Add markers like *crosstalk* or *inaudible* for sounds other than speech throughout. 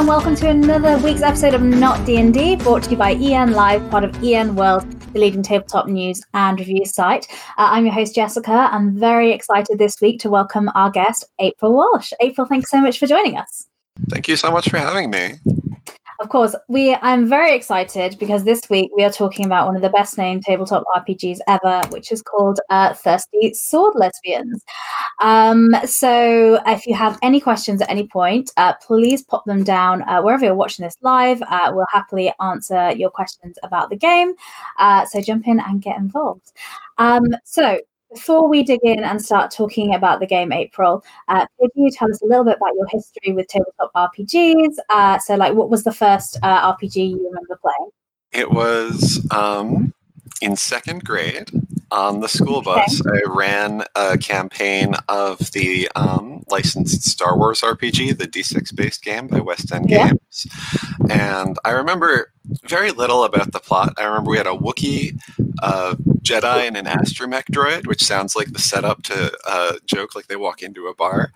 And welcome to another week's episode of Not D&D, brought to you by EN Live, part of EN World, the leading tabletop news and review site. Uh, I'm your host, Jessica. I'm very excited this week to welcome our guest, April Walsh. April, thanks so much for joining us. Thank you so much for having me. Of course, we. I'm very excited because this week we are talking about one of the best named tabletop RPGs ever, which is called uh, Thirsty Sword Lesbians. Um, so, if you have any questions at any point, uh, please pop them down uh, wherever you're watching this live. Uh, we'll happily answer your questions about the game. Uh, so, jump in and get involved. Um, so, before we dig in and start talking about the game April, uh, could you tell us a little bit about your history with tabletop RPGs? Uh, so, like, what was the first uh, RPG you remember playing? It was um, in second grade on the school bus. Okay. I ran a campaign of the um, licensed Star Wars RPG, the D6 based game by West End yeah. Games. And I remember very little about the plot. I remember we had a Wookiee, uh, Jedi, and an astromech droid, which sounds like the setup to a joke, like they walk into a bar.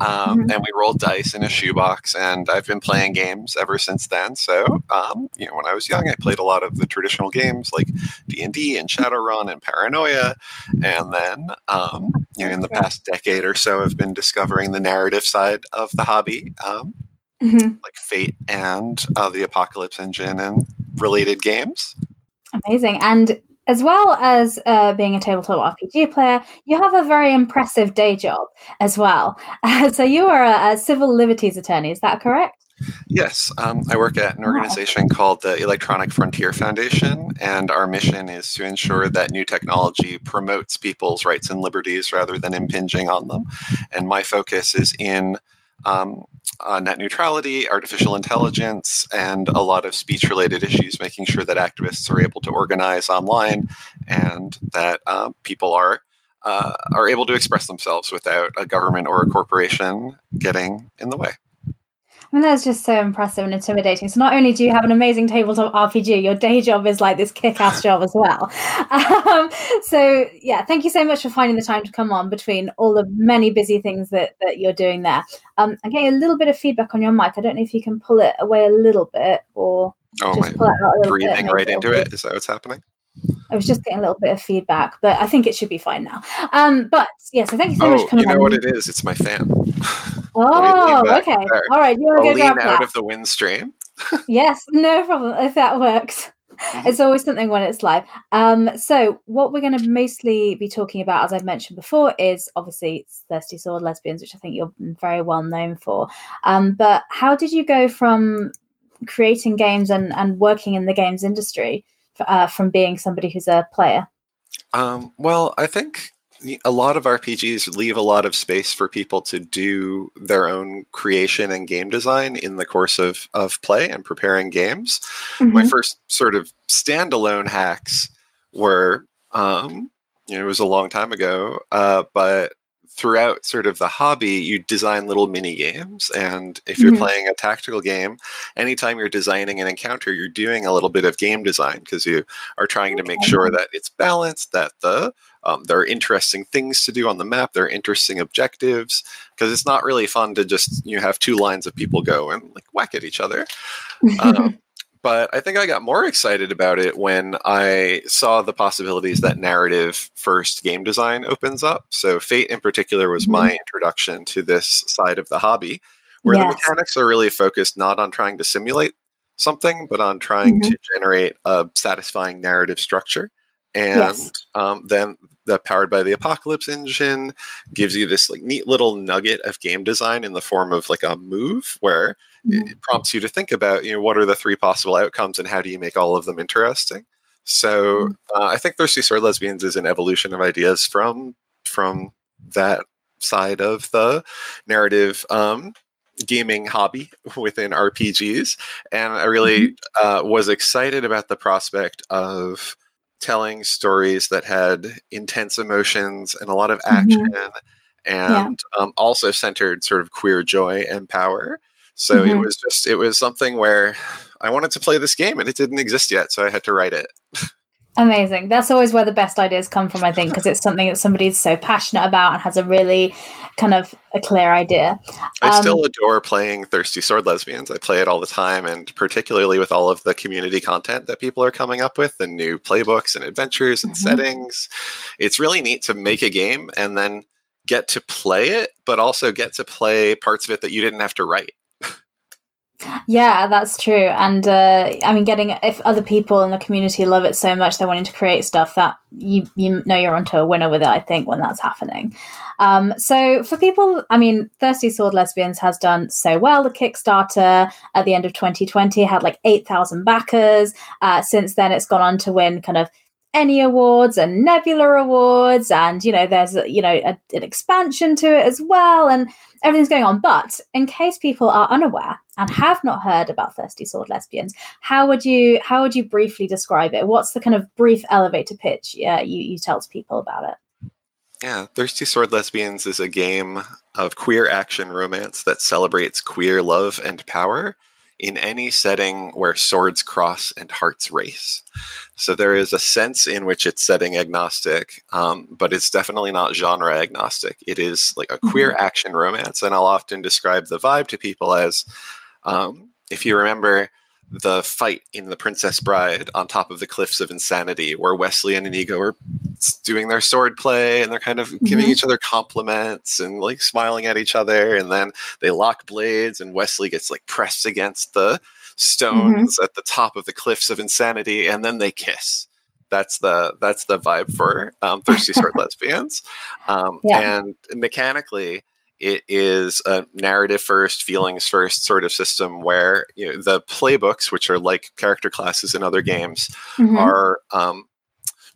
Um, mm-hmm. And we rolled dice in a shoebox, and I've been playing games ever since then. So, um, you know, when I was young, I played a lot of the traditional games like D and D and Shadowrun and Paranoia, and then, um, you know, in the past decade or so, I've been discovering the narrative side of the hobby. Mm-hmm. like Fate and uh, the Apocalypse Engine and related games. Amazing. And as well as uh, being a tabletop RPG player, you have a very impressive day job as well. Uh, *laughs* so you are a, a, civil liberties attorney, is that correct? Yes, um, I work at an organization called the Electronic Frontier Foundation, and our mission is to ensure that new technology promotes people's rights and liberties rather than impinging on them. And my focus is in um, uh, net neutrality, artificial intelligence, and a lot of speech related issues, making sure that activists are able to organize online and that uh, people are. Uh, are able to express themselves without a government or a corporation getting in the way. I mean, that's just so impressive and intimidating. So not only do you have an amazing tabletop RPG, your day job is like this kick-ass job as well. *laughs* Um, so yeah, thank you so much for finding the time to come on between all the many busy things that, that you're doing there. Um, I'm getting a little bit of feedback on your mic. I don't know if you can pull it away a little bit or oh, just pull it out a little bit. breathing right into it. Is that what's happening? I was just getting a little bit of feedback, but I think it should be fine now. Um, but yeah, so thank you so oh, much for coming. You know what it is? It's my fan. *laughs* Oh, okay. There. All right, you want to go out of the wind stream? *laughs* yes, no problem. If that works. Mm-hmm. It's always something when it's live. Um, so what we're going to mostly be talking about, as I've mentioned before, is obviously Thirsty Sword Lesbians, which I think you're very well known for. Um, but how did you go from creating games and, and working in the games industry uh, from being somebody who's a player? Um, well, I think a lot of RPGs leave a lot of space for people to do their own creation and game design in the course of, of play and preparing games. Mm-hmm. My first sort of standalone hacks were, um, you know, it was a long time ago, uh, but throughout sort of the hobby, you design little mini games. And if you're mm-hmm. playing a tactical game, anytime you're designing an encounter, you're doing a little bit of game design because you are trying to make sure that it's balanced, that the um, there are interesting things to do on the map. There are interesting objectives because it's not really fun to just you have two lines of people go and like whack at each other. *laughs* Um, but I think I got more excited about it when I saw the possibilities that narrative first game design opens up. So Fate in particular was my mm-hmm. introduction to this side of the hobby, where yes. the mechanics are really focused not on trying to simulate something, but on trying mm-hmm. to generate a satisfying narrative structure. And yes. um, then the powered by the apocalypse engine gives you this like neat little nugget of game design in the form of like a move where mm-hmm. it prompts you to think about you know what are the three possible outcomes and how do you make all of them interesting so mm-hmm. uh, i think thirsty sword lesbians is an evolution of ideas from from that side of the narrative um, gaming hobby *laughs* within rpgs and i really mm-hmm. uh, was excited about the prospect of telling stories that had intense emotions and a lot of mm-hmm. action mm-hmm. and yeah. um, also centered sort of queer joy and power so mm-hmm. it was just it was something where i wanted to play this game and it didn't exist yet so i had to write it Amazing. That's always where the best ideas come from, I think, because it's something that somebody's so passionate about and has a really kind of a clear idea. I um, still adore playing Thirsty Sword Lesbians. I play it all the time, and particularly with all of the community content that people are coming up with and new playbooks and adventures and mm-hmm. settings. It's really neat to make a game and then get to play it, but also get to play parts of it that you didn't have to write. Yeah, that's true. And uh, I mean, getting if other people in the community love it so much, they're wanting to create stuff that you you know you're onto a winner with it. I think when that's happening. Um, so for people, I mean, Thirsty Sword Lesbians has done so well. The Kickstarter at the end of 2020 had like 8,000 backers. Uh, since then, it's gone on to win kind of ENnie Awards and Nebula Awards, and you know, there's you know a, an expansion to it as well, and everything's going on. But in case people are unaware and have not heard about Thirsty Sword Lesbians, how would you how would you briefly describe it? What's the kind of brief elevator pitch yeah, you you tell to people about it? Yeah, Thirsty Sword Lesbians is a game of queer action romance that celebrates queer love and power in any setting where swords cross and hearts race. So there is a sense in which it's setting agnostic, um, but it's definitely not genre agnostic. It is like a queer mm-hmm. action romance, and I'll often describe the vibe to people as um, if you remember the fight in The Princess Bride on top of the cliffs of insanity, where Westley and Inigo are doing their sword play and they're kind of giving mm-hmm. each other compliments and like smiling at each other, and then they lock blades, and Westley gets like pressed against the stones mm-hmm. at the top of the cliffs of insanity, and then they kiss. That's the that's the vibe for um, Thirsty Sword *laughs* Lesbians, um, yeah. and mechanically it is a narrative first, feelings first sort of system where you know, the playbooks, which are like character classes in other games, mm-hmm. are um,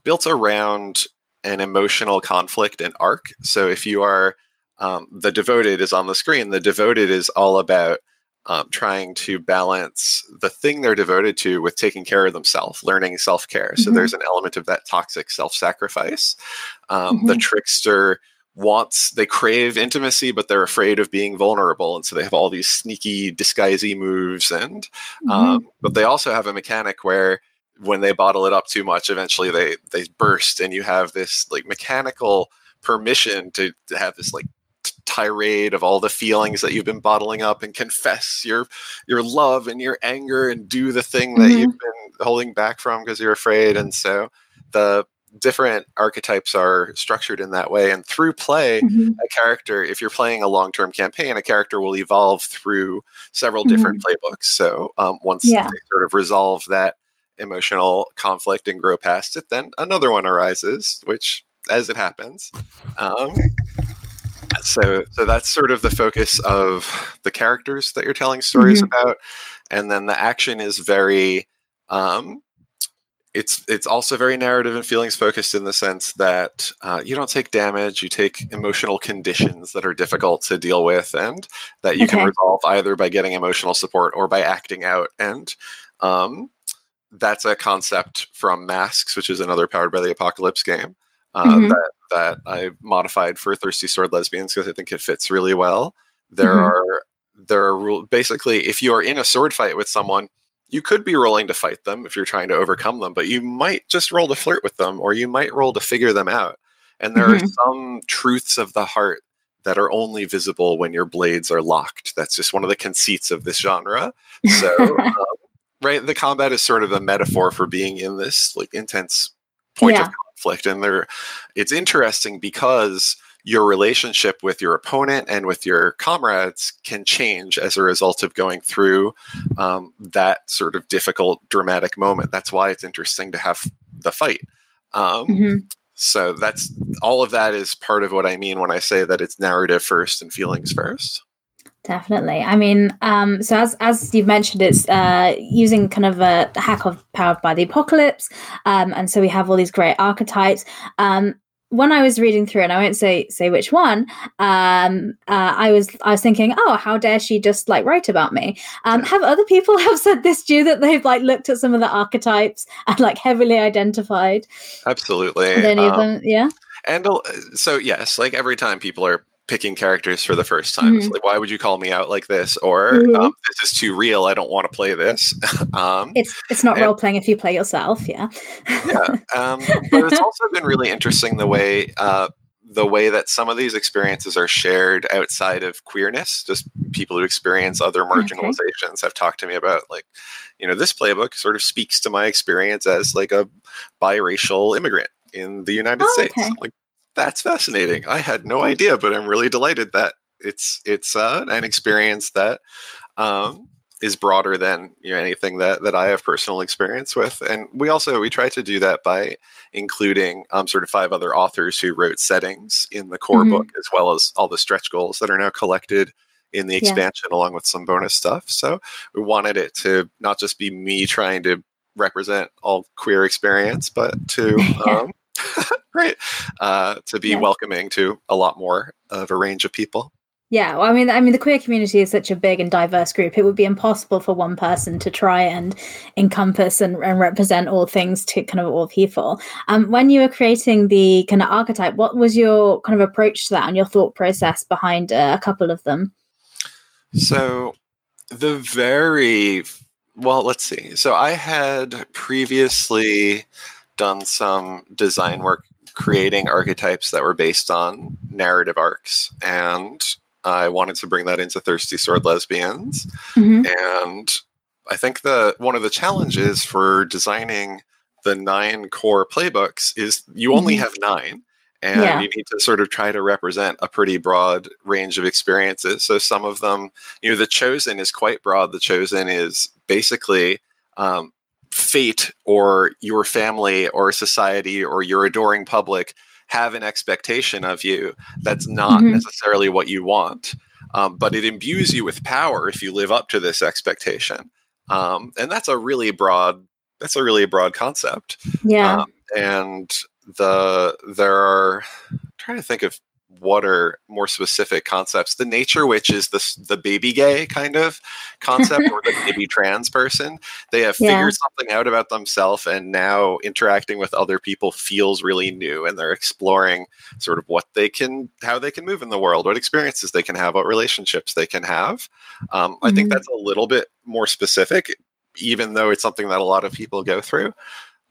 built around an emotional conflict and arc. So if you are um, the devoted is on the screen, the devoted is all about um, trying to balance the thing they're devoted to with taking care of themselves, learning self care. Mm-hmm. So there's an element of that toxic self sacrifice. Um, mm-hmm. The trickster wants they crave intimacy but they're afraid of being vulnerable and so they have all these sneaky disguisey moves and mm-hmm. um, but they also have a mechanic where when they bottle it up too much eventually they they burst and you have this like mechanical permission to, to have this like tirade of all the feelings that you've been bottling up and confess your your love and your anger and do the thing that mm-hmm. you've been holding back from because you're afraid and so the different archetypes are structured in that way and through play mm-hmm. a character if you're playing a long-term campaign a character will evolve through several mm-hmm. different playbooks so um, once yeah. they sort of resolve that emotional conflict and grow past it then another one arises which as it happens um, so so that's sort of the focus of the characters that you're telling stories mm-hmm. about and then the action is very um, it's it's also very narrative and feelings focused in the sense that uh, you don't take damage you take emotional conditions that are difficult to deal with and that you okay. can resolve either by getting emotional support or by acting out and um, that's a concept from masks which is another powered by the apocalypse game uh, mm-hmm. that, that i modified for thirsty sword lesbians because i think it fits really well there mm-hmm. are there are rules basically if you are in a sword fight with someone you could be rolling to fight them if you're trying to overcome them, but you might just roll to flirt with them or you might roll to figure them out. And there mm-hmm. are some truths of the heart that are only visible when your blades are locked. That's just one of the conceits of this genre. So, *laughs* um, right, the combat is sort of a metaphor for being in this like intense point yeah. of conflict, and there, it's interesting because your relationship with your opponent and with your comrades can change as a result of going through um, that sort of difficult, dramatic moment. That's why it's interesting to have the fight. Um, mm-hmm. So that's all of that is part of what I mean when I say that it's narrative first and feelings first. Definitely. I mean, um, so as as you've mentioned, it's uh, using kind of a hack of powered by the apocalypse, um, and so we have all these great archetypes. Um, when I was reading through, and I won't say say which one, um, uh, I was I was thinking, oh, how dare she just like write about me? Um, have other people *laughs* have said this to you that they've like looked at some of the archetypes and like heavily identified? Absolutely. Any um, of them, yeah. And uh, so yes, like every time people are picking characters for the first time. It's Mhm. like, why would you call me out like this? Or Mhm. um, this is too real. I don't want to play this. *laughs* um, It's it's not role playing if you play yourself, yeah. yeah, um, but it's also been really interesting the way uh, the way that some of these experiences are shared outside of queerness. Just people who experience other marginalizations have talked to me about like, you know, this playbook sort of speaks to my experience as like a biracial immigrant in the United Oh, States. okay. Like that's fascinating. I had no idea, but I'm really delighted that it's it's uh, an experience that um, is broader than you know anything that that I have personal experience with. And we also we try to do that by including um, sort of five other authors who wrote settings in the core Mhm. book, as well as all the stretch goals that are now collected in the Yeah. expansion, along with some bonus stuff. So we wanted it to not just be me trying to represent all queer experience, but to *laughs* um, *laughs* right uh, to be Yeah. welcoming to a lot more of a range of people. Yeah, well, I mean, I mean, the queer community is such a big and diverse group. It would be impossible for one person to try and encompass and, and represent all things to kind of all people. Um, when you were creating the kind of archetype, what was your kind of approach to that and your thought process behind uh, a couple of them? So the very well, let's see. So I had previously done some design work creating archetypes that were based on narrative arcs and I wanted to bring that into Thirsty Sword Lesbians. Mhm. And I think the one of the challenges for designing the nine core playbooks is you only Mhm. have nine. And Yeah. you need to sort of try to represent a pretty broad range of experiences. So some of them, you know, the chosen is quite broad. The chosen is basically um, fate or your family or society or your adoring public have an expectation of you that's not Mhm. necessarily what you want. Um, but it imbues you with power if you live up to this expectation. Um, and that's a really broad that's a really broad concept. Yeah. Um, and the there are I'm trying to think of what are more specific concepts. The nature which is the the baby gay kind of concept, or the baby *laughs* trans person. They have Yeah. figured something out about themselves, and now interacting with other people feels really new, and they're exploring sort of what they can, how they can move in the world, what experiences they can have, what relationships they can have. Um, I think Mhm. that's a little bit more specific, even though it's something that a lot of people go through.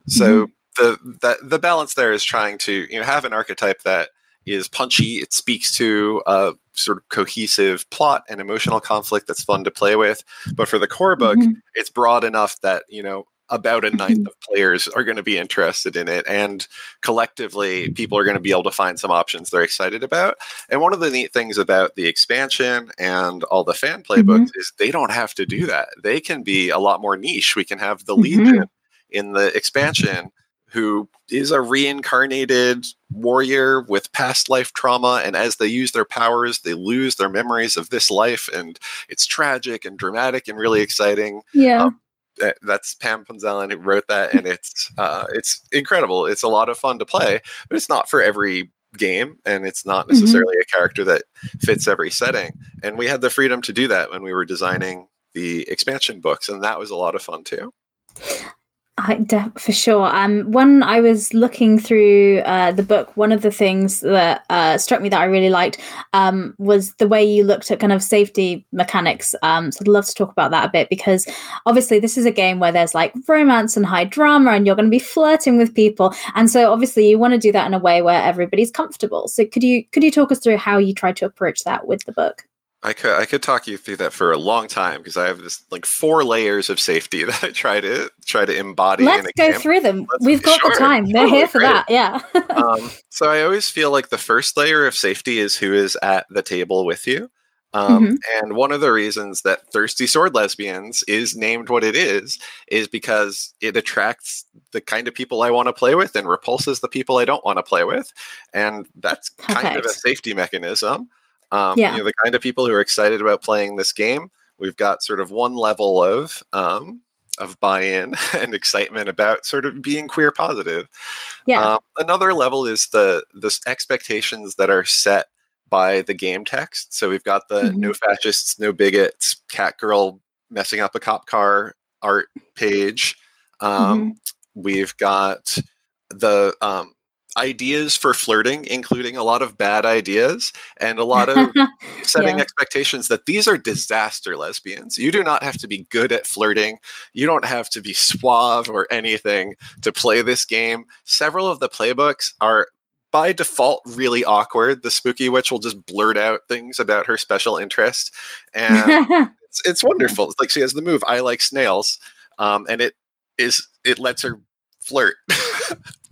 So the that the balance there is trying to you know have an archetype that is punchy. It speaks to a sort of cohesive plot and emotional conflict that's fun to play with. But for the core book, Mhm. it's broad enough that you know about a ninth of players are going to be interested in it and collectively people are going to be able to find some options they're excited about and one of the neat things about the expansion and all the fan playbooks is they don't have to do that they can be a lot more niche we can have the Mhm. legion in the expansion who is a reincarnated warrior with past life trauma and as they use their powers they lose their memories of this life and it's tragic and dramatic and really exciting Yeah. um, that's Pam Punzalan who wrote that, and it's uh, it's incredible. It's a lot of fun to play, but it's not for every game, and it's not Mhm. necessarily a character that fits every setting. And we had the freedom to do that when we were designing the expansion books, and that was a lot of fun too. I, de- for sure. Um, when I was looking through uh, the book, one of the things that uh, struck me that I really liked um, was the way you looked at kind of safety mechanics. Um, so I'd love to talk about that a bit because obviously this is a game where there's like romance and high drama, and you're going to be flirting with people, and so obviously you want to do that in a way where everybody's comfortable. So could you could you talk us through how you tried to approach that with the book? I could I could talk you through that for a long time because I have this like four layers of safety *laughs* that I try to try to embody Let's in a go through them. Let's- We've got sure, the time. They're totally, here for great. that. Yeah. *laughs* um, so I always feel like the first layer of safety is who is at the table with you. Um, Mhm. And one of the reasons that Thirsty Sword Lesbians is named what it is is because it attracts the kind of people I want to play with and repulses the people I don't want to play with. And that's kind of a safety mechanism. Um, Yeah. You know, the kind of people who are excited about playing this game. We've got sort of one level of um, of buy-in *laughs* and excitement about sort of being queer positive. yeah. Um, another level is the the expectations that are set by the game text. So we've got the Mhm. no fascists, no bigots, cat girl messing up a cop car art page. Um, We've got the um, ideas for flirting, including a lot of bad ideas and a lot of *laughs* setting Yeah. expectations that these are disaster lesbians. You do not have to be good at flirting. You don't have to be suave or anything to play this game. Several of the playbooks are by default really awkward. The spooky witch will just blurt out things about her special interest and *laughs* it's, it's wonderful. It's like she has the move I like snails um, and it is it lets her flirt. *laughs*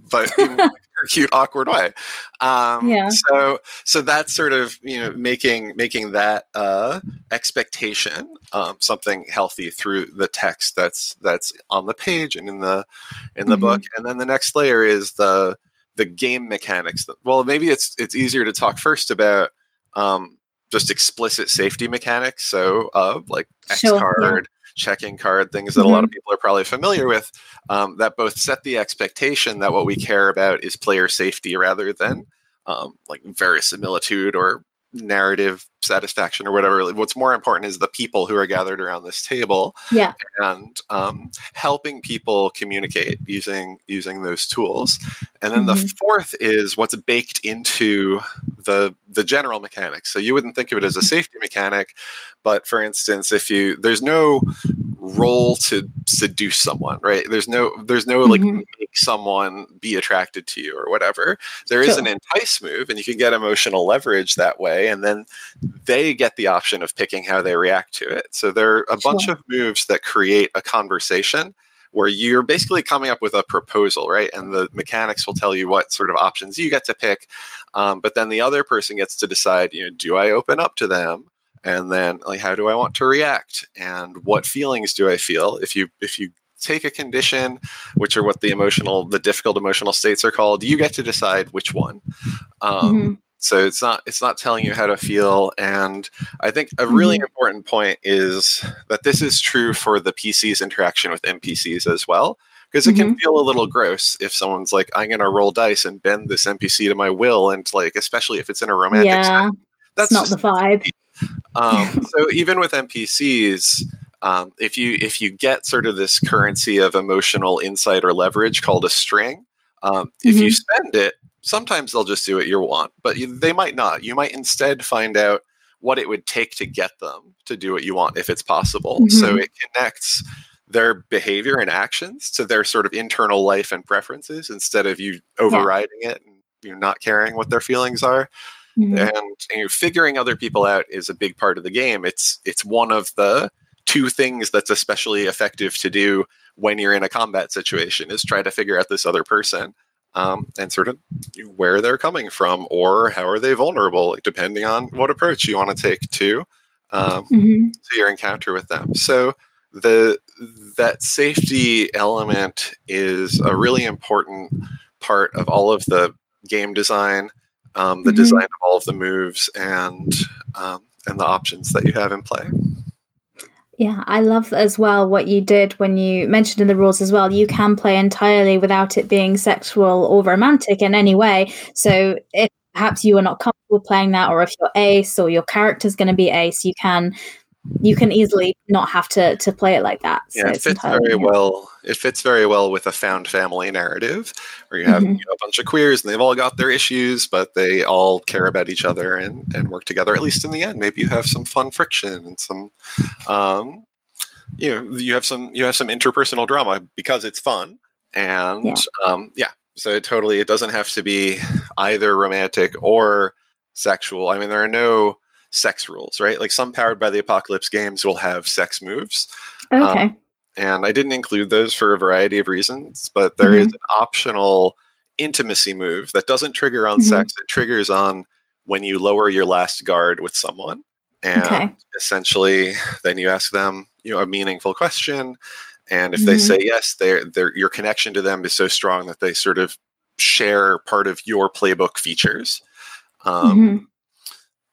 but in a *laughs* cute awkward way um Yeah. so so that's sort of you know making making that uh expectation um something healthy through the text that's that's on the page and in the in the Mhm. book and then the next layer is the the game mechanics that, well maybe it's it's easier to talk first about um just explicit safety mechanics so uh like x Sure, yeah. Checking card things that a lot of people are probably familiar with um, that both set the expectation that what we care about is player safety rather than um, like verisimilitude or narrative satisfaction or whatever. What's more important is the people who are gathered around this table yeah. and um, helping people communicate using using those tools. And then the Mhm. fourth is what's baked into the the general mechanics. So you wouldn't think of it as a safety mechanic, but for instance, if you there's no role to seduce someone, right? There's no there's no like Mhm. make someone be attracted to you or whatever. There is Sure. an entice move, and you can get emotional leverage that way, and then they get the option of picking how they react to it. So there are a bunch of moves that create a conversation where you're basically coming up with a proposal, right? And the mechanics will tell you what sort of options you get to pick. Um, but then the other person gets to decide, you know, do I open up to them? And then like how do I want to react? And what feelings do I feel? If you if you take a condition, which are what the emotional, the difficult emotional states are called, you get to decide which one. Um, Mhm. so it's not it's not telling you how to feel and i think a really Mhm. important point is that this is true for the pc's interaction with npcs as well because it can feel a little gross if someone's like i'm going to roll dice and bend this npc to my will and like especially if it's in a romantic Yeah. setting that's not the vibe. Um, *laughs* so even with NPCs, um, if you if you get sort of this currency of emotional insight or leverage called a string, um, if you Mhm. spend it, sometimes they'll just do what you want, but you, they might not. You might instead find out what it would take to get them to do what you want if it's possible. So Mhm. it connects their behavior and actions to their sort of internal life and preferences instead of you overriding it and you know, not caring what their feelings are Mhm. and you know, figuring other people out is a big part of the game. It's it's one of the two things that's especially effective to do when you're in a combat situation is try to figure out this other person um, and sort of where they're coming from or how are they vulnerable, like, depending on what approach you want to take to um, Mhm. to your encounter with them. So the that safety element is a really important part of all of the game design, um, the Mhm. design of all of the moves, and um, and the options that you have in play. Yeah, I love as well what you did when you mentioned in the rules as well. You can play entirely without it being sexual or romantic in any way. So if perhaps you are not comfortable playing that, or if you're ace or your character's going to be ace, you can you can easily not have to to play it like that. So Yeah, it fits very yeah. well. It fits very well with a found family narrative, where you have Mhm. you know, a bunch of queers and they've all got their issues, but they all care about each other and and work together. At least in the end, maybe you have some fun friction and some, um, you know, you have some you have some interpersonal drama because it's fun and Yeah. um, yeah. So it totally it doesn't have to be either romantic or sexual. I mean, there are no sex rules, right? Like some powered by the apocalypse games will have sex moves Okay. and I didn't include those for a variety of reasons, but there is an optional intimacy move that doesn't trigger on Mhm. sex. It triggers on when you lower your last guard with someone. And Okay. essentially, then you ask them, you know, a meaningful question. And if they Mhm. say yes, they're, they're, your connection to them is so strong that they sort of share part of your playbook features. Um, Mhm.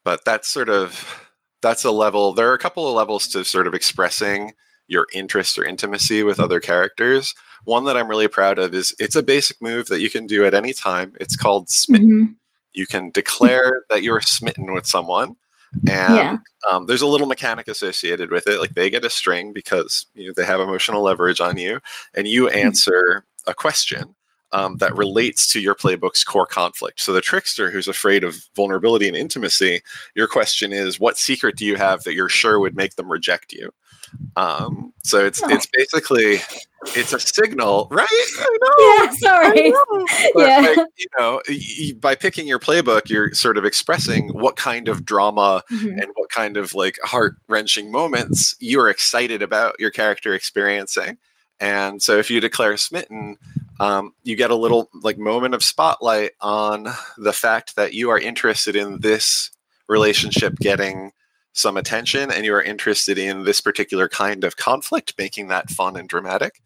But that's sort of that's a level there are a couple of levels to sort of expressing your interest or intimacy with other characters. One that i'm really proud of is it's a basic move that you can do at any time. It's called smitten. Mhm. you can declare that you're smitten with someone and Yeah. um, there's a little mechanic associated with it. Like they get a string because you know, they have emotional leverage on you and you answer a question um, that relates to your playbook's core conflict. So the trickster who's afraid of vulnerability and intimacy, your question is, what secret do you have that you're sure would make them reject you? Um, so it's it's basically it's a signal, right? *laughs* I know. Yeah, sorry. Know. *laughs* yeah, like, you know, by picking your playbook, you're sort of expressing what kind of drama mm-hmm. and what kind of like heart wrenching moments you are excited about your character experiencing. And so, if you declare smitten, um, you get a little like moment of spotlight on the fact that you are interested in this relationship getting some attention and you are interested in this particular kind of conflict, making that fun and dramatic.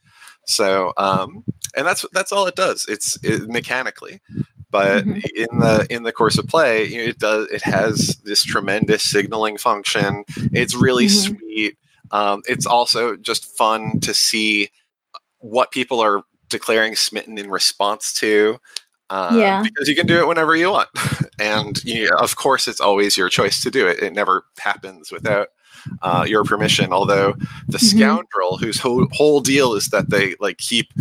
So, um, and that's that's all it does. It's it, mechanically, but mm-hmm. in the in the course of play, it does it has this tremendous signaling function. It's really mm-hmm. sweet. Um, it's also just fun to see what people are declaring smitten in response to. Uh, yeah. Because you can do it whenever you want. *laughs* and you of course, it's always your choice to do it. It never happens without uh, your permission. Although the mm-hmm. scoundrel, whose whole, whole deal is that they like keep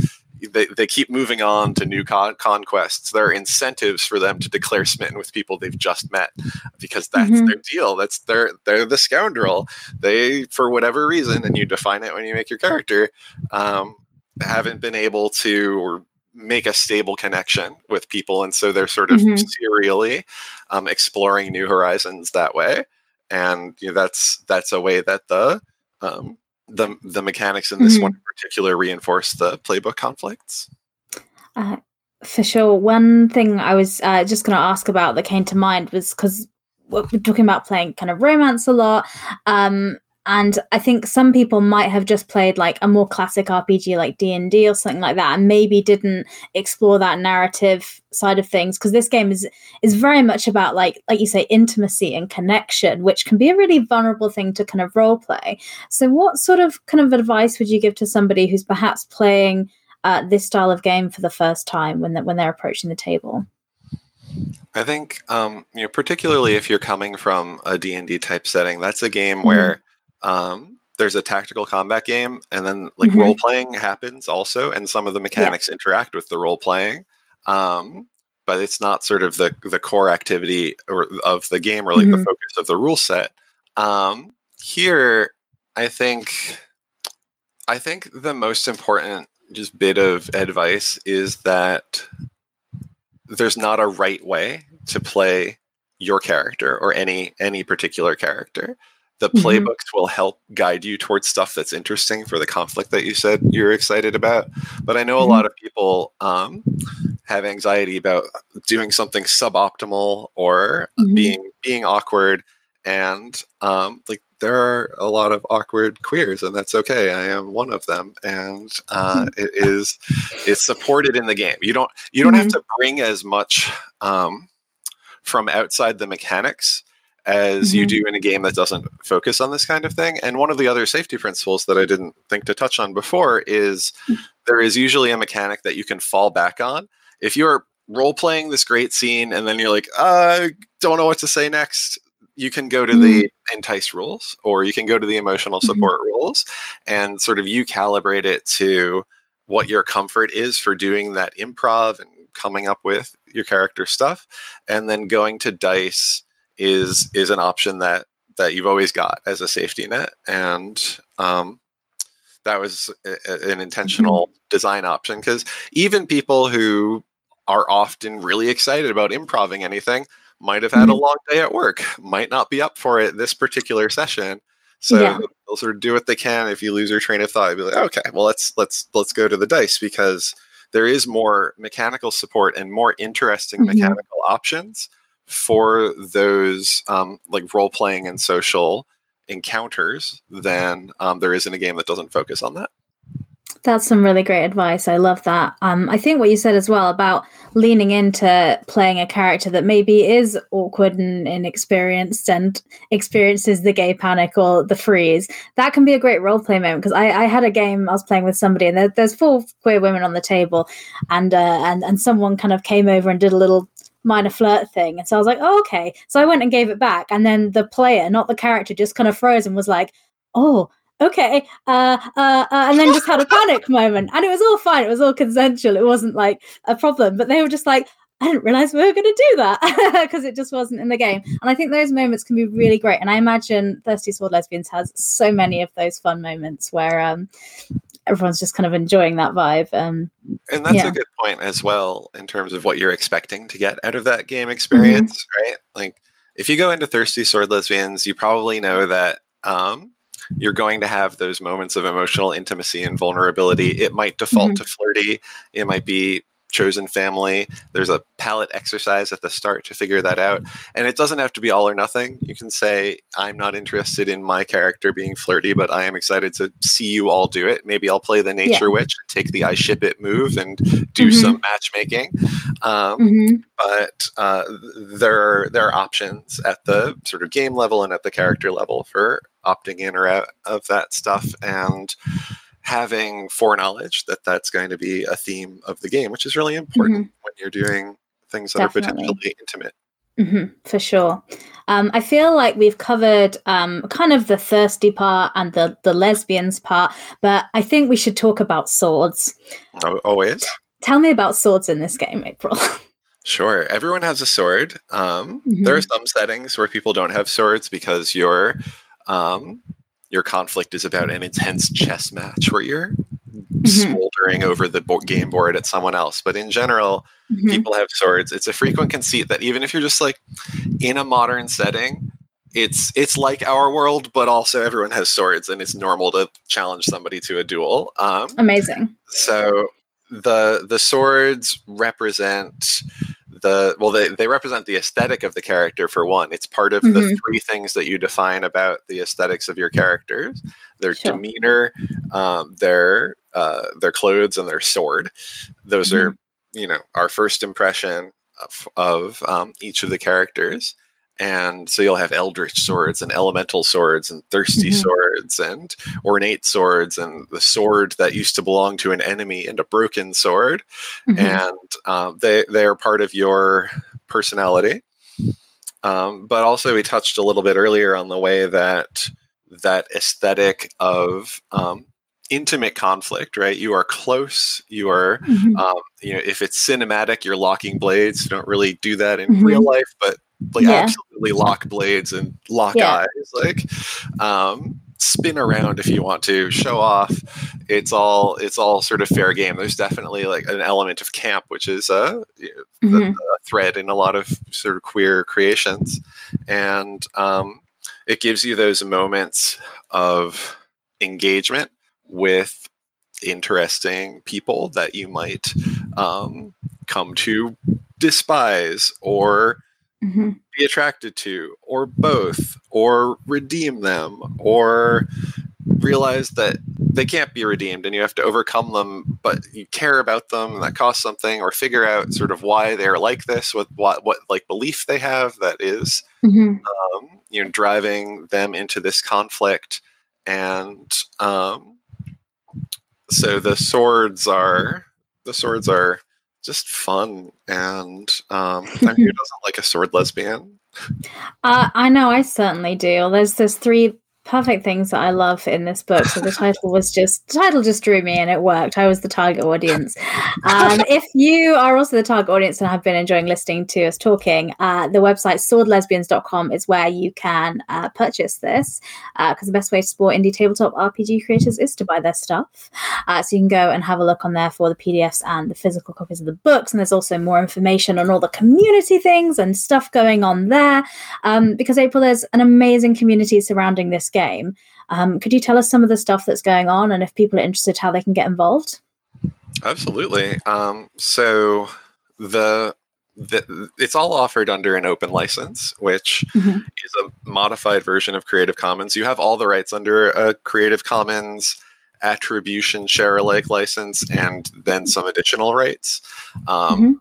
they, they keep moving on to new con- conquests. There are incentives for them to declare smitten with people they've just met because that's mm-hmm. their deal. That's their they're the scoundrel. They, for whatever reason, and you define it when you make your character, um, haven't been able to or make a stable connection with people and so they're sort of mm-hmm. serially um, exploring new horizons that way. And you know, that's that's a way that the um, the the mechanics in this mm-hmm. one in particular reinforce the playbook conflicts. Uh, for sure. One thing i was uh, just going to ask about that came to mind was because we're talking about playing kind of romance a lot. Um, and i think some people might have just played like a more classic rpg like d&d or something like that and maybe didn't explore that narrative side of things because this game is is very much about like like you say intimacy and connection which can be a really vulnerable thing to kind of role play so what sort of kind of advice would you give to somebody who's perhaps playing uh, this style of game for the first time when, when they're approaching the table I think, um, you know, particularly if you're coming from a D&D type setting, that's a game mm-hmm. where um, there's a tactical combat game, and then like mm-hmm. role playing happens also, and some of the mechanics yeah. interact with the role playing. Um, but it's not sort of the the core activity or of the game, or like mm-hmm. the focus of the rule set. Um, here, I think, I think the most important just bit of advice is that there's not a right way to play your character or any any particular character the mm-hmm. playbooks mm-hmm. will help guide you towards stuff that's interesting for the conflict that you said you're excited about but i know mm-hmm. a lot of people um, have anxiety about doing something suboptimal or mm-hmm. being being awkward and um, like there are a lot of awkward queers and that's okay i am one of them and uh, mm-hmm. it is it's supported in the game you don't you don't have mm-hmm. to bring as much um, from outside the mechanics as mm-hmm. you do in a game that doesn't focus on this kind of thing. And one of the other safety principles that I didn't think to touch on before is mm. there is usually a mechanic that you can fall back on. If you're role playing this great scene and then you're like, I don't know what to say next, you can go to mm-hmm. the entice rules or you can go to the emotional mm-hmm. support mm-hmm. rules and sort of you calibrate it to what your comfort is for doing that improv and coming up with your character stuff and then going to dice is is an option that that you've always got as a safety net, and um, that was a, an intentional mm-hmm. design option because even people who are often really excited about improving anything might have had mm-hmm. a long day at work, might not be up for it this particular session. So yeah. they'll sort of do what they can. If you lose your train of thought, be like, okay, well let's let's let's go to the dice because there is more mechanical support and more interesting mm-hmm. mechanical options for those um, like role playing and social encounters than um, there is in a game that doesn't focus on that. That's some really great advice. I love that. Um, I think what you said as well about leaning into playing a character that maybe is awkward and inexperienced and experiences the gay panic or the freeze, that can be a great role play moment. Because I, I, had a game I was playing with somebody, and there, there's four queer women on the table, and uh, and and someone kind of came over and did a little minor flirt thing. And so I was like, oh, okay. So I went and gave it back. And then the player, not the character, just kind of froze and was like, oh, okay, uh, uh, uh, and then just had a panic *laughs* moment, and it was all fine. It was all consensual. It wasn't like a problem, but they were just like, I didn't realize we were going to do that *laughs* because it just wasn't in the game. And I think those moments can be really great. And I imagine Thirsty Sword Lesbians has so many of those fun moments where um, everyone's just kind of enjoying that vibe. Um, and that's yeah. a good point as well in terms of what you're expecting to get out of that game experience, mm-hmm. right? Like if you go into Thirsty Sword Lesbians, you probably know that um, you're going to have those moments of emotional intimacy and vulnerability. It might default mm-hmm. to flirty. It might be chosen family. There's a palette exercise at the start to figure that out. And it doesn't have to be all or nothing. You can say, I'm not interested in my character being flirty, but I am excited to see you all do it. Maybe I'll play the Nature yeah. Witch and take the I ship it move and do mm-hmm. some matchmaking. Um, mm-hmm. But uh, there, are, there are options at the sort of game level and at the character level for opting in or out of that stuff. And having foreknowledge that that's going to be a theme of the game, which is really important mm-hmm. when you're doing things that Definitely. are potentially intimate. Mm-hmm, for sure. Um, I feel like we've covered um, kind of the thirsty part and the, the lesbians part, but I think we should talk about swords. Oh, always. Tell me about swords in this game, April. *laughs* Sure. Everyone has a sword. Um, mm-hmm. There are some settings where people don't have swords because you're um, your conflict is about an intense chess match where you're mm-hmm. smoldering over the bo- game board at someone else. But in general, mm-hmm. people have swords. It's a frequent conceit that even if you're just like in a modern setting, it's it's like our world, but also everyone has swords, and it's normal to challenge somebody to a duel. Um, Amazing. So the the swords represent the well they, they represent the aesthetic of the character for one it's part of mm-hmm. the three things that you define about the aesthetics of your characters their sure. demeanor um, their uh, their clothes and their sword those mm-hmm. are you know our first impression of, of um, each of the characters and so you'll have eldritch swords and elemental swords and thirsty mm-hmm. swords and ornate swords and the sword that used to belong to an enemy and a broken sword mm-hmm. and um, they they are part of your personality um, but also we touched a little bit earlier on the way that that aesthetic of um, intimate conflict right you are close you are mm-hmm. um, you know if it's cinematic you're locking blades you don't really do that in mm-hmm. real life but like yeah. absolutely lock blades and lock yeah. eyes like um spin around if you want to show off it's all it's all sort of fair game there's definitely like an element of camp which is uh, mm-hmm. a, a thread in a lot of sort of queer creations and um, it gives you those moments of engagement with interesting people that you might um, come to despise or mm-hmm. be attracted to, or both, or redeem them, or realize that they can't be redeemed and you have to overcome them, but you care about them and that costs something, or figure out sort of why they're like this, with what what like belief they have that is, mm-hmm. um, you know, driving them into this conflict, and um, so the swords are the swords are just fun and um *laughs* who doesn't like a sword lesbian. Uh, i know i certainly do. There's there's three perfect things that I love in this book. So the *laughs* title was just the title just drew me and it worked. I was the target audience. *laughs* Um, if you are also the target audience and have been enjoying listening to us talking, uh, the website swordlesbians.com is where you can uh, purchase this because uh, the best way to support indie tabletop RPG creators is to buy their stuff. Uh, so you can go and have a look on there for the PDFs and the physical copies of the books. And there's also more information on all the community things and stuff going on there. Um, because April, there's an amazing community surrounding this game. Um, could you tell us some of the stuff that's going on and if people are interested, how they can get involved? Absolutely. Um, so the, the, it's all offered under an open license, which mm-hmm. is a modified version of Creative Commons. You have all the rights under a Creative Commons attribution share alike license and then some additional rights. Um, mm-hmm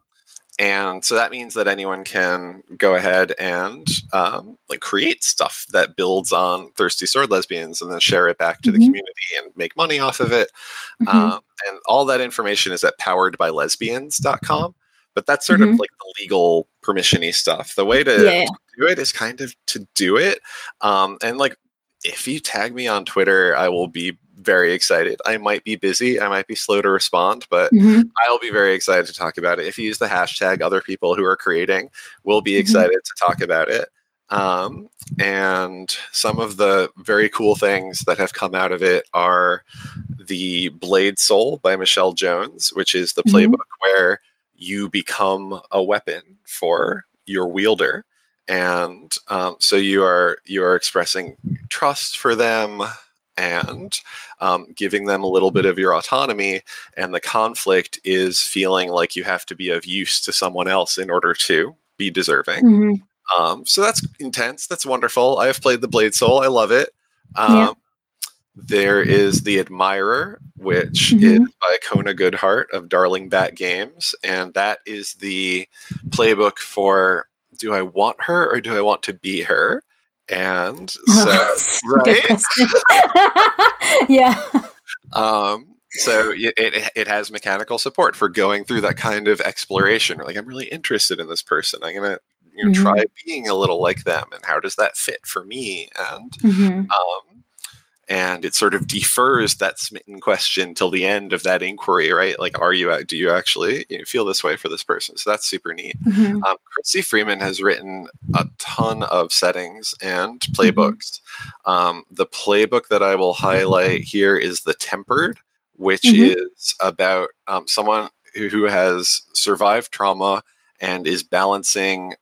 and so that means that anyone can go ahead and um, like create stuff that builds on thirsty sword lesbians and then share it back to mm-hmm. the community and make money off of it mm-hmm. um, and all that information is at poweredbylesbians.com but that's sort mm-hmm. of like the legal permissiony stuff the way to, yeah. do it is kind of to do it um, and like if you tag me on Twitter, I will be very excited. I might be busy, I might be slow to respond, but Mhm. I'll be very excited to talk about it. If you use the hashtag, other people who are creating will be Mhm. excited to talk about it. Um, and some of the very cool things that have come out of it are the Blade Soul by Michelle Jones, which is the Mhm. playbook where you become a weapon for your wielder. And um, so you are you are expressing trust for them and um, giving them a little bit of your autonomy. And the conflict is feeling like you have to be of use to someone else in order to be deserving. Mhm. Um, so that's intense. That's wonderful. I have played the Blade Soul. I love it. Um, Yeah. There is the Admirer, which Mhm. is by Kona Goodhart of Darling Bat Games, and that is the playbook for do I want her or do I want to be her? And *laughs* so, right? *laughs* *laughs* yeah. Um, so it, it it has mechanical support for going through that kind of exploration. Like I'm really interested in this person. I'm gonna you know Mhm. try being a little like them, and how does that fit for me? And Mhm. um, and it sort of defers that smitten question till the end of that inquiry, right? Like, are you do you actually you know, feel this way for this person? So that's super neat. Mhm. Um, Chrissy Freeman has written a ton of settings and playbooks. Um, the playbook that I will highlight here is the Tempered, which Mhm. is about um, someone who has survived trauma and is balancing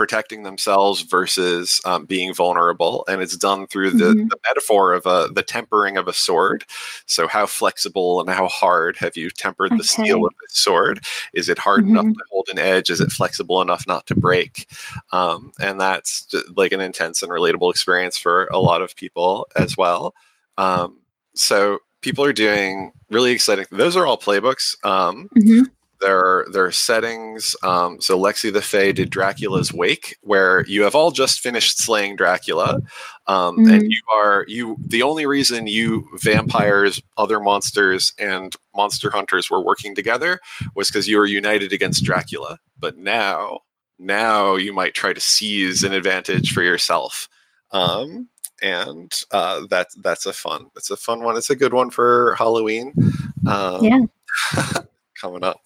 protecting themselves versus um, being vulnerable and it's done through the, Mhm. the metaphor of a, the tempering of a sword. So how flexible and how hard have you tempered the steel of this sword? Is it hard enough Mhm. to hold an edge? Is it flexible enough not to break? Um, and that's like an intense and relatable experience for a lot of people as well. Um, so people are doing really exciting those are all playbooks um, There are there are settings. Um, so Lexi the Fae did Dracula's Wake, where you have all just finished slaying Dracula, um, and Mhm. you are you. The only reason you vampires, other monsters, and monster hunters were working together was because you were united against Dracula. But now, now you might try to seize an advantage for yourself. Um, and uh, that's that's a fun. It's a fun one. It's a good one for Halloween. Um, Yeah. *laughs* coming up.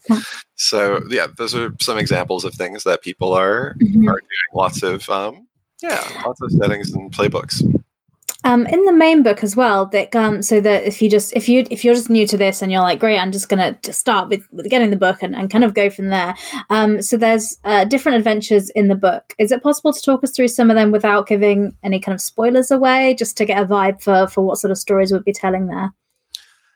So yeah, those are some examples of things that people are Mhm. are doing. Lots of um, yeah, lots of settings and playbooks. um, in the main book as well that um, so that if you just if you if you're just new to this and you're like great i'm just gonna just start with, with getting the book and, and kind of go from there um, so there's uh, different adventures in the book is it possible to talk us through some of them without giving any kind of spoilers away just to get a vibe for for what sort of stories we'll be telling there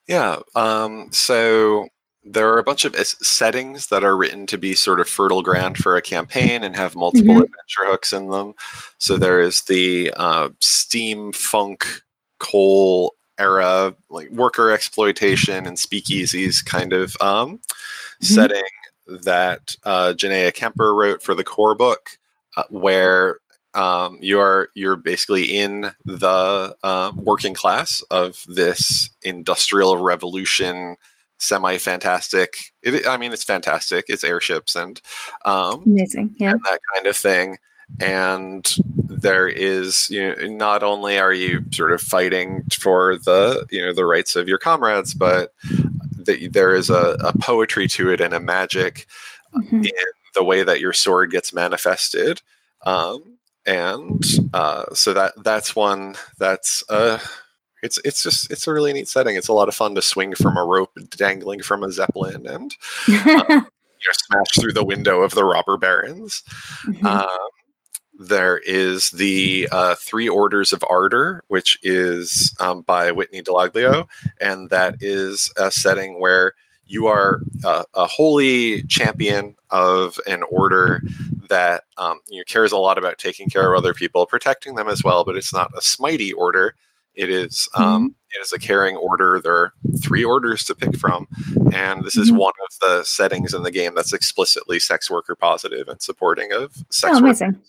Yeah. Um, so there are a bunch of settings that are written to be sort of fertile ground for a campaign and have multiple Mhm. adventure hooks in them. So there is the uh, steampunk coal era, like worker exploitation and speakeasies kind of um, Mhm. setting that uh, Janaea Kemper wrote for the core book, uh, where um, you're you're basically in the uh, working class of this industrial revolution semi fantastic i mean it's fantastic. It's airships and um, amazing yeah. and that kind of thing. And there is you know not only are you sort of fighting for the you know the rights of your comrades but that there is a, a poetry to it and a magic Mhm. in the way that your sword gets manifested. Um, and uh, so that that's one that's uh, it's it's just it's a really neat setting it's a lot of fun to swing from a rope dangling from a zeppelin and *laughs* you know smash through the window of the robber barons Mhm. um, there is the uh, Three Orders of Ardor, which is um, by Whitney Delaglio, and that is a setting where you are uh, a holy champion of an order that um, you know, cares a lot about taking care of other people, protecting them as well. But it's not a smitey order; it is um, it is a caring order. There are three orders to pick from, and this is Mhm. one of the settings in the game that's explicitly sex worker positive and supporting of sex oh work. amazing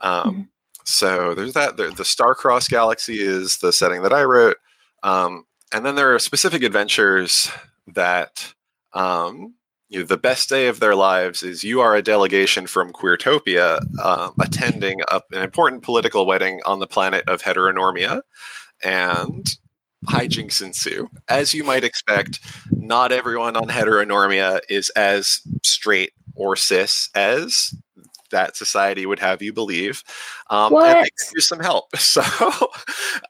Um, Mhm. So there's that. The, the Starcross Galaxy is the setting that I wrote, um, and then there are specific adventures that um, you know, the best day of their lives is you are a delegation from Queertopia uh, attending a, an important political wedding on the planet of heteronormia, and hijinks ensue. As you might expect, not everyone on heteronormia is as straight or cis as that society would have you believe. Um, What? and they some help. *laughs* So,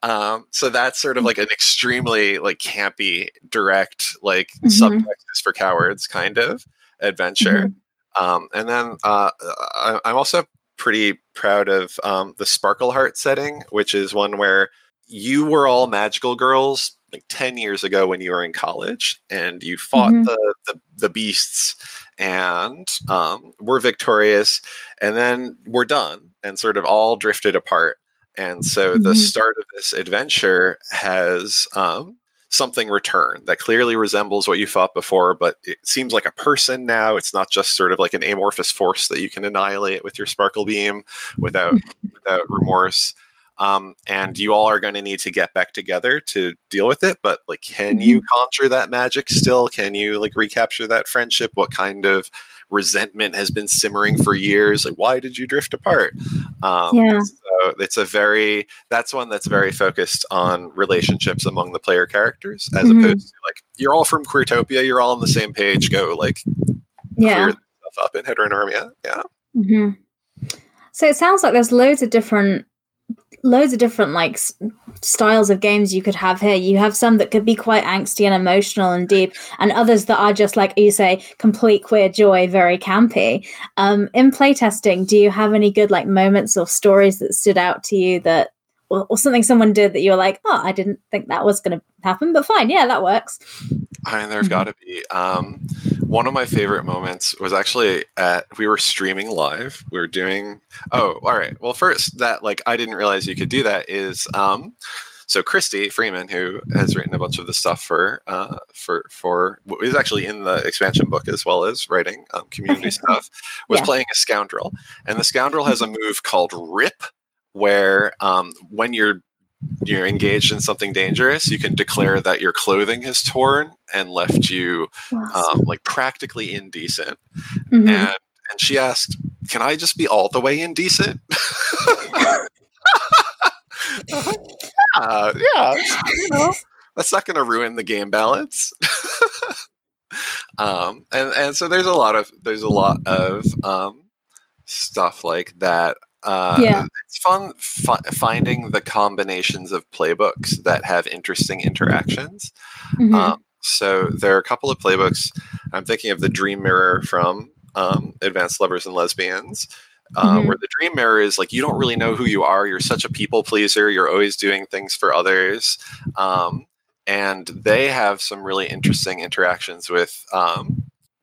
um, so that's sort of like an extremely like campy, direct, like Mhm. subtext is for cowards kind of adventure. Mm-hmm. Um, and then uh, I, I'm also pretty proud of um, the Sparkle Heart setting, which is one where you were all magical girls like 10 years ago when you were in college and you fought Mhm. the, the, the beasts and um, were victorious and then we're done and sort of all drifted apart. And so the Mhm. start of this adventure has um, something return that clearly resembles what you fought before, but it seems like a person now. It's not just sort of like an amorphous force that you can annihilate with your sparkle beam without without remorse. Um, and you all are going to need to get back together to deal with it. But like, can you conjure that magic still? Can you like recapture that friendship? What kind of resentment has been simmering for years? Like, why did you drift apart? Um, Yeah. So it's a very that's one that's very focused on relationships among the player characters, as Mhm. opposed to like you're all from Queertopia, you're all on the same page. Go like Yeah. clear stuff up in heteronormia. Yeah. hmm So it sounds like there's loads of different, loads of different like s- styles of games you could have here. You have some that could be quite angsty and emotional and deep, and others that are just like you say, complete queer joy, very campy. Um, in playtesting, do you have any good like moments or stories that stood out to you that? Or, something someone did that you were like, oh, I didn't think that was going to happen, but fine, yeah, that works. I mean, there's got to be. Um, one of my favorite moments was actually at we were streaming live. We were doing. Oh, all right. Well, first that like I didn't realize you could do that is um, so Christy Freeman, who has written a bunch of the stuff for uh, for for is actually in the expansion book as well as writing um, community stuff, was Yeah. playing a scoundrel, and the scoundrel has a move called Rip, where um, when you're you're engaged in something dangerous, you can declare that your clothing has torn and left you um, like practically indecent. Mhm. And and she asked, "Can I just be all the way indecent?" uh, *laughs* yeah, you know, that's not going to ruin the game balance. *laughs* um, and and so there's a lot of there's a lot of um, stuff like that. Uh, Yeah. it's fun fi- finding the combinations of playbooks that have interesting interactions. Mhm. Um, so there are a couple of playbooks. I'm thinking of the Dream Mirror from um, Advanced Lovers and Lesbians, uh, Mhm. where the Dream Mirror is like you don't really know who you are. You're such a people pleaser. You're always doing things for others, um, and they have some really interesting interactions with. Um,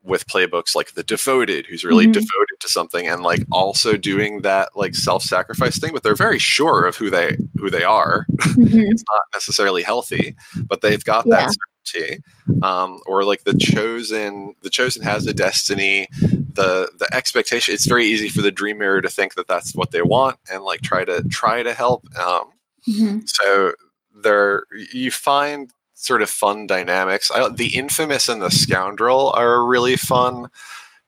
with playbooks like the devoted who's really Mhm. devoted to something and like also doing that like self-sacrifice thing but they're very sure of who they who they are *laughs* Mhm. it's not necessarily healthy, but they've got Yeah. that certainty. Um, or like the chosen, the chosen has a destiny. The the expectation. It's very easy for the dream mirror to think that that's what they want and like try to try to help. Um, Mhm. so there, you find sort of fun dynamics. I, the infamous and the scoundrel are a really fun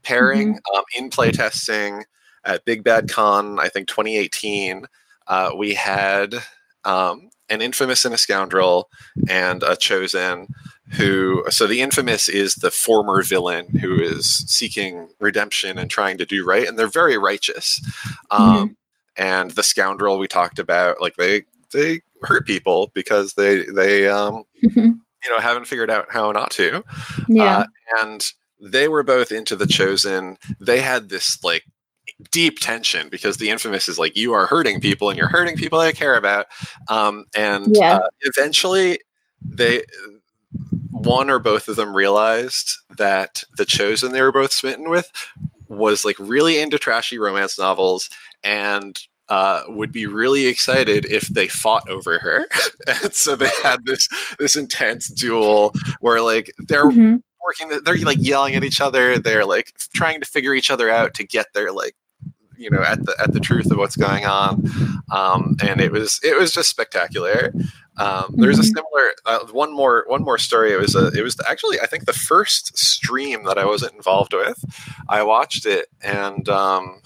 pairing um, in playtesting at Big Bad Con. I think 2018. Uh, we had um, an infamous and a scoundrel and a chosen who so the infamous is the former villain who is seeking redemption and trying to do right and they're very righteous um, and the scoundrel we talked about like they they hurt people because they they um, Mhm. you know haven't figured out how not to Yeah. uh, and they were both into the chosen they had this like deep tension because the infamous is like you are hurting people and you're hurting people i care about um, and Yeah. uh, eventually they one or both of them realized that the chosen they were both smitten with was like really into trashy romance novels and uh, would be really excited if they fought over her *laughs* and so they had this this intense duel where like they're Mhm. working they're like yelling at each other they're like trying to figure each other out to get their like you know at the at the truth of what's going on, um, and it was it was just spectacular. Um, there's a Mhm. similar uh, one more one more story. It was a it was actually I think the first stream that I wasn't involved with. I watched it and um,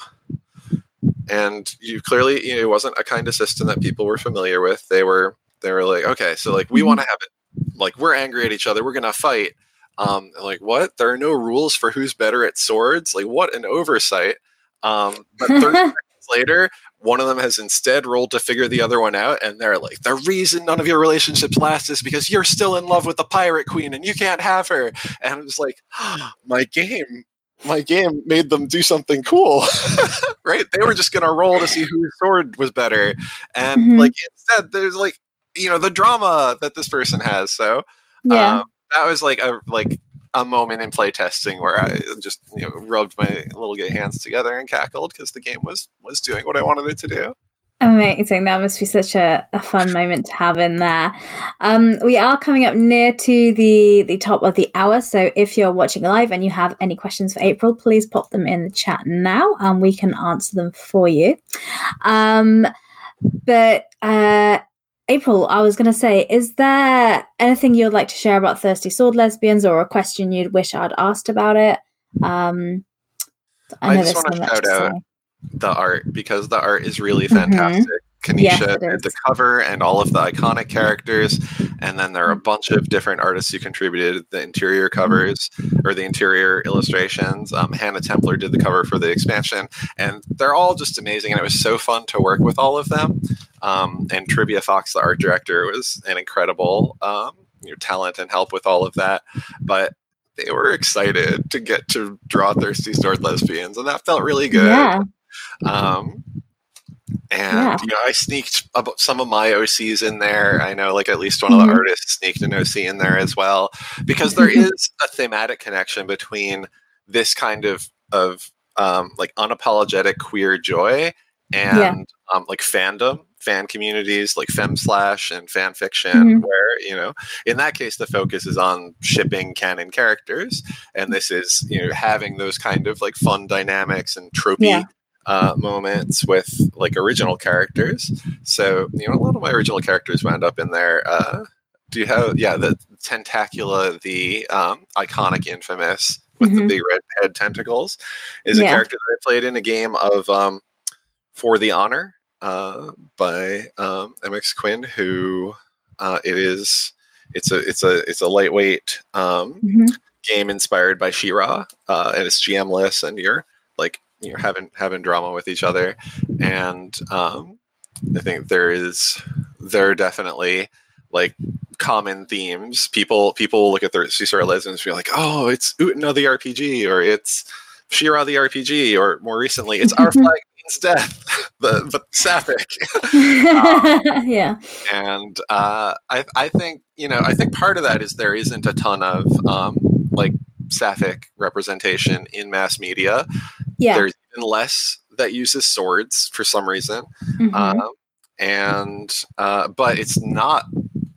and you clearly you know, it wasn't a kind of system that people were familiar with. They were they were like okay, so like we want to have it like we're angry at each other. We're gonna fight. Um, like what? There are no rules for who's better at swords. Like what an oversight. Um, but 30 *laughs* seconds later, one of them has instead rolled to figure the other one out, and they're like, the reason none of your relationships last is because you're still in love with the pirate queen and you can't have her. And it was like, *gasps* my game, my game made them do something cool, *laughs* right? They were just gonna roll to see whose sword was better, and Mhm. like instead, there's like, you know, the drama that this person has. So yeah. um, that was like a like a moment in play testing where I just you know rubbed my little gay hands together and cackled because the game was was doing what I wanted it to do. Amazing. That must be such a, a fun moment to have in there. Um, we are coming up near to the, the top of the hour. So if you're watching live and you have any questions for April, please pop them in the chat now and we can answer them for you. Um, but uh, April, I was going to say, is there anything you'd like to share about Thirsty Sword Lesbians or a question you'd wish I'd asked about it? Um, I know just wanna shout out say. The art because the art is really Mhm. fantastic. Yes, Kanisha did the cover and all of the iconic characters, and then there are a bunch of different artists who contributed the interior covers or the interior illustrations. Um, Hannah Templer did the cover for the expansion, and they're all just amazing. And it was so fun to work with all of them. Um, and Trivia Fox, the art director, was an incredible um, you know, talent and help with all of that. But they were excited to get to draw Thirsty Sword Lesbians, and that felt really good. Yeah. Um, and Yeah. you know, I sneaked about some of my OCs in there. I know, like at least one of the Mhm. artists sneaked an OC in there as well, because there is a thematic connection between this kind of of um, like unapologetic queer joy and Yeah. um, like fandom, fan communities like Fem Slash and fan fiction, Mhm. where you know, in that case, the focus is on shipping canon characters, and this is you know having those kind of like fun dynamics and tropey Yeah. Uh, moments with like original characters. So you know, a lot of my original characters wound up in there. Uh, do you have yeah the Tentacula, the um, iconic, infamous with the Mhm. big red head tentacles, is a character that I played in a game of um, For the Honor uh, by um, MX Quinn, who uh, it is. It's a it's a it's a lightweight um, Mhm. game inspired by She-Ra, uh, and it's GMless, and you're like you're having having drama with each other, and um, I think there is there are definitely like common themes. People people will look at Thirsty Sword Lesbians and be like, oh, it's Utena the RPG, or it's She-Ra the RPG, or more recently, it's Our *laughs* Flag Means Death, *laughs* the the Sapphic. *laughs* yeah. and uh, I, I think you know i think part of that is there isn't a ton of um, like sapphic representation in mass media Yeah. there's even less that uses swords for some reason Mhm. um, and uh, but it's not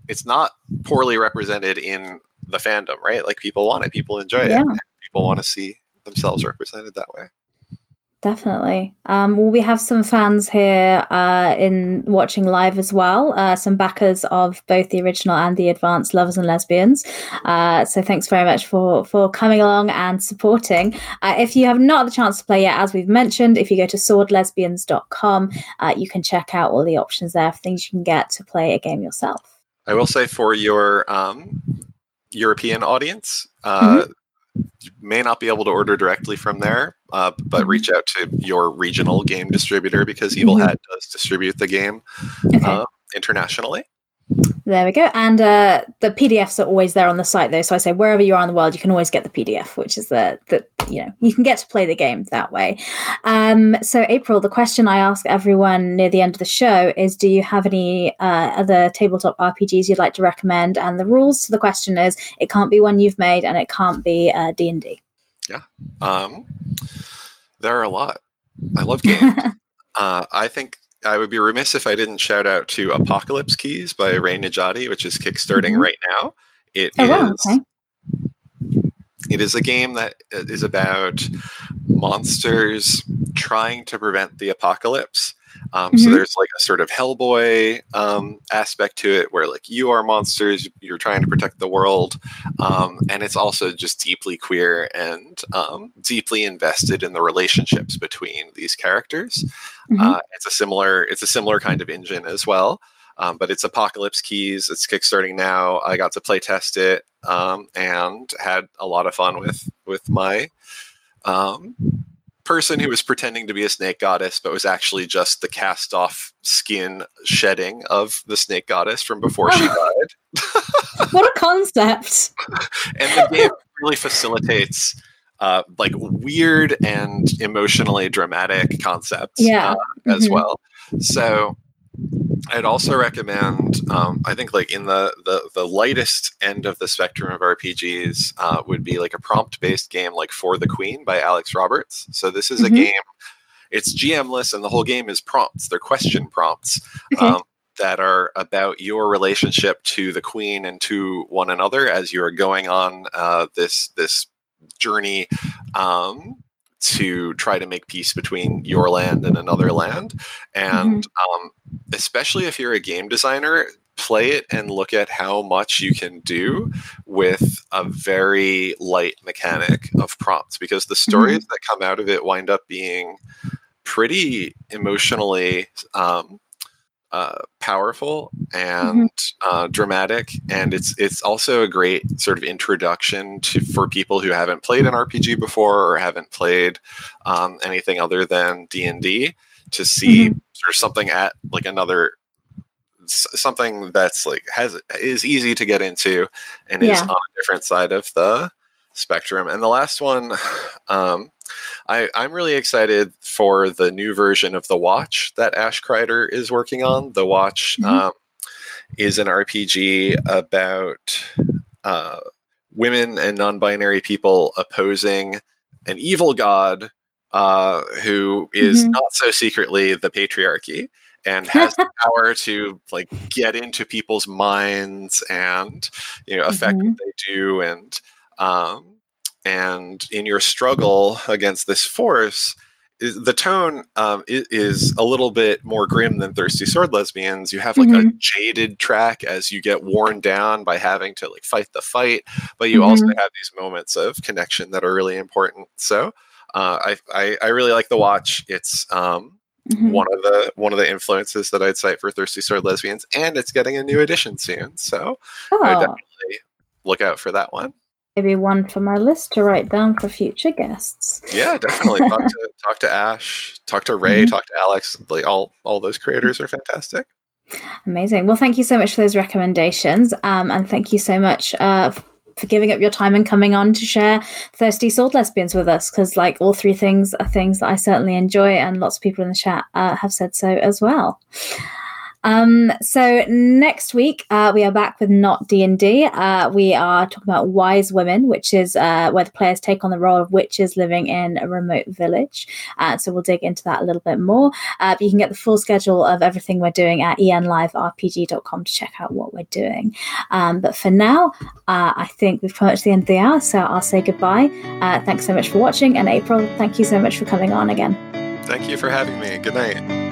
it's not poorly represented in the fandom right like people want it people enjoy it Yeah. and people want to see themselves represented that way Definitely. Um, well, we have some fans here uh, in watching live as well. Uh, some backers of both the original and the advanced lovers and lesbians. Uh, so thanks very much for for coming along and supporting. Uh, if you have not had the chance to play yet, as we've mentioned, if you go to swordlesbians.com, uh, you can check out all the options there for things you can get to play a game yourself. I will say for your um, European audience, uh, you may not be able to order directly from there, uh, but Mhm. reach out to your regional game distributor because Evil Mhm. Hat does distribute the game Okay. uh, internationally. There we go. And uh, the PDFs are always there on the site, though. So I say wherever you are in the world, you can always get the PDF, which is the the you know you can get to play the game that way. Um, so April, the question I ask everyone near the end of the show is: Do you have any uh, other tabletop RPGs you'd like to recommend? And the rules to the question is: it can't be one you've made, and it can't be uh, D and D. Um, there are a lot. I love games. *laughs* uh, I think I would be remiss if I didn't shout out to Apocalypse Keys by Rae Nedjadi, which is kickstarting Mhm. right now. It Oh wow! is- Okay. It is a game that is about monsters trying to prevent the apocalypse. Um, mm-hmm. So there's like a sort of Hellboy um, aspect to it, where like you are monsters, you're trying to protect the world, um, and it's also just deeply queer and um, deeply invested in the relationships between these characters. Mm-hmm. Uh, it's a similar, it's a similar kind of engine as well. Um, but it's Apocalypse Keys. It's kickstarting now. I got to play test it um, and had a lot of fun with with my um, person who was pretending to be a snake goddess, but was actually just the cast off skin shedding of the snake goddess from before she *laughs* died. *laughs* what a concept! and the game really facilitates uh, like weird and emotionally dramatic concepts yeah. uh, as mm-hmm. well. So I'd also recommend, um, I think, like in the, the the lightest end of the spectrum of RPGs uh, would be like a prompt based game like For the Queen by Alex Roberts. So this is mm-hmm. a game. It's GMless, and the whole game is prompts. They're question prompts. Okay. Um, that are about your relationship to the queen and to one another as you are going on uh, this this journey um, to try to make peace between your land and another land. And mm-hmm. um, especially if you're a game designer, play it and look at how much you can do with a very light mechanic of prompts because the stories mm-hmm. that come out of it wind up being pretty emotionally um, uh, powerful and mm-hmm. uh, dramatic, and it's it's also a great sort of introduction to for people who haven't played an RPG before or haven't played um, anything other than D and D to see mm-hmm. sort of something at like another something that's like has is easy to get into and yeah. is on a different side of the spectrum. And the last one, *sighs* um, I, I'm really excited for the new version of the Watch that Ash Kreider is working on. The Watch mm-hmm. um, is an RPG about uh, women and non-binary people opposing an evil god uh, who is mm-hmm. not so secretly the patriarchy and has the *laughs* power to like get into people's minds and you know affect mm-hmm. what they do and um, and in your struggle against this force, the tone um, is a little bit more grim than Thirsty Sword Lesbians. You have like mm-hmm. a jaded track as you get worn down by having to like fight the fight, but you mm-hmm. also have these moments of connection that are really important. So uh, I, I, I really like the watch. It's um, mm-hmm. one of the one of the influences that I'd cite for Thirsty Sword Lesbians, and it's getting a new edition soon. So oh. I definitely look out for that one maybe one for my list to write down for future guests. Yeah, definitely. talk to *laughs* talk to Ash, talk to Ray, mm-hmm. talk to Alex. Like all all those creators are fantastic. Amazing. Well, thank you so much for those recommendations, um, and thank you so much uh, for giving up your time and coming on to share Thirsty Sword Lesbians with us. Because like all three things are things that I certainly enjoy, and lots of people in the chat uh, have said so as well. Um, so next week uh, we are back with not D and D. Uh, we are talking about Wise Women, which is uh, where the players take on the role of witches living in a remote village. Uh, so we'll dig into that a little bit more. Uh, but you can get the full schedule of everything we're doing at enliverpg.com to check out what we're doing. Um, but for now, I think we've come to the end of the hour, so I'll say goodbye. thanks so much for watching, and April, thank you so much for coming on again. Thank you for having me. Good night.